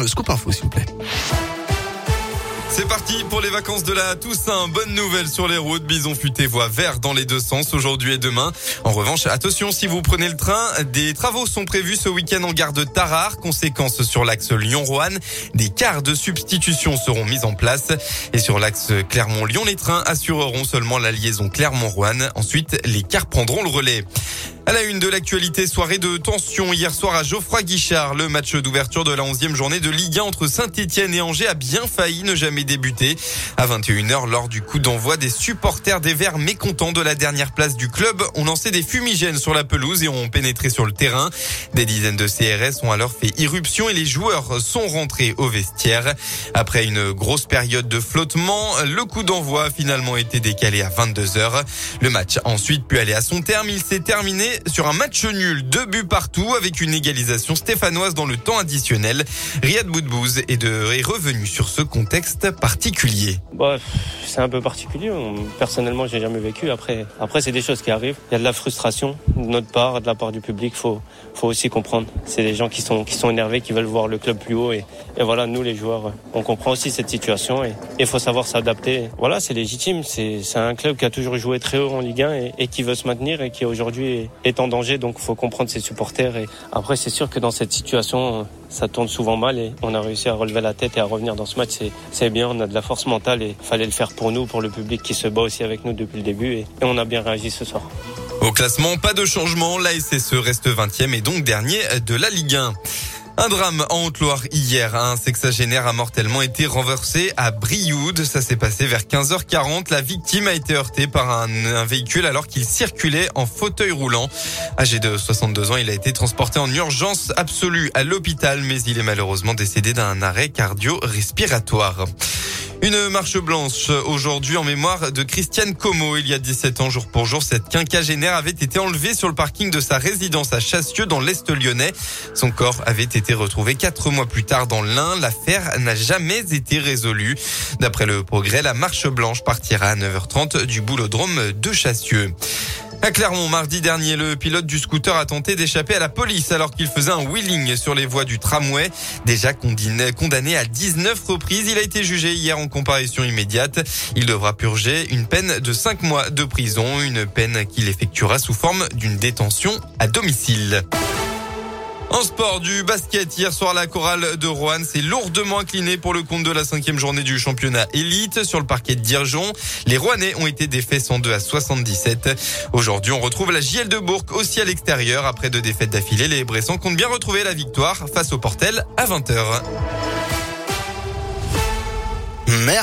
le scoop info s'il vous plaît. C'est parti pour les vacances de la Toussaint. Bonne nouvelle sur les routes. Bison futé voie vert dans les deux sens aujourd'hui et demain. En revanche, attention si vous prenez le train, des travaux sont prévus ce week-end en gare de Tarare. Conséquence sur l'axe Lyon-Roanne, des cars de substitution seront mis en place. Et sur l'axe Clermont-Lyon, les trains assureront seulement la liaison Clermont-Roanne. Ensuite, les cars prendront le relais. À la une de l'actualité, soirée de tension hier soir à Geoffroy Guichard. Le match d'ouverture de la 11e journée de Ligue 1 entre Saint-Etienne et Angers a bien failli ne jamais débuter. À 21h, lors du coup d'envoi, des supporters des Verts mécontents de la dernière place du club ont lancé des fumigènes sur la pelouse et ont pénétré sur le terrain. Des dizaines de CRS ont alors fait irruption et les joueurs sont rentrés au vestiaire. Après une grosse période de flottement, le coup d'envoi a finalement été décalé à 22h. Le match a ensuite pu aller à son terme. Il s'est terminé sur un match nul, deux buts partout avec une égalisation stéphanoise dans le temps additionnel. Riyad Boudbouz est, de, est revenu sur ce contexte particulier. Bah, c'est un peu particulier. Personnellement, j'ai jamais vécu. Après, après, c'est des choses qui arrivent. Il y a de la frustration de notre part, de la part du public. Faut, faut aussi comprendre. C'est des gens qui sont, qui sont énervés, qui veulent voir le club plus haut. Et, voilà, nous, les joueurs, on comprend aussi cette situation et il faut savoir s'adapter. Voilà, c'est légitime. C'est, un club qui a toujours joué très haut en Ligue 1 et, et qui veut se maintenir et qui aujourd'hui est en danger. Donc, faut comprendre ses supporters. Et après, c'est sûr que dans cette situation, ça tourne souvent mal et on a réussi à relever la tête et à revenir dans ce match. C'est, bien. On a de la force mentale et fallait le faire pour nous, pour le public qui se bat aussi avec nous depuis le début et, et on a bien réagi ce soir. Au classement, pas de changement. La SSE reste 20e et donc dernier de la Ligue 1. Un drame en Haute-Loire hier. Un sexagénaire a mortellement été renversé à Brioude. Ça s'est passé vers 15h40. La victime a été heurtée par un, un véhicule alors qu'il circulait en fauteuil roulant. Âgé de 62 ans, il a été transporté en urgence absolue à l'hôpital, mais il est malheureusement décédé d'un arrêt cardio-respiratoire. Une marche blanche aujourd'hui en mémoire de Christiane Como. Il y a 17 ans, jour pour jour, cette quinquagénaire avait été enlevée sur le parking de sa résidence à Chassieux dans l'Est lyonnais. Son corps avait été retrouvé quatre mois plus tard dans l'Ain. L'affaire n'a jamais été résolue. D'après le progrès, la marche blanche partira à 9h30 du boulodrome de Chassieux. À Clermont, mardi dernier, le pilote du scooter a tenté d'échapper à la police alors qu'il faisait un wheeling sur les voies du tramway. Déjà condamné à 19 reprises, il a été jugé hier en comparution immédiate. Il devra purger une peine de 5 mois de prison, une peine qu'il effectuera sous forme d'une détention à domicile. En sport du basket, hier soir, la chorale de Rouen s'est lourdement inclinée pour le compte de la cinquième journée du championnat élite sur le parquet de Dirjon. Les Rouennais ont été défaits 102 à 77. Aujourd'hui, on retrouve la JL de Bourg aussi à l'extérieur. Après deux défaites d'affilée, les Bressons comptent bien retrouver la victoire face au Portel à 20h. Merci.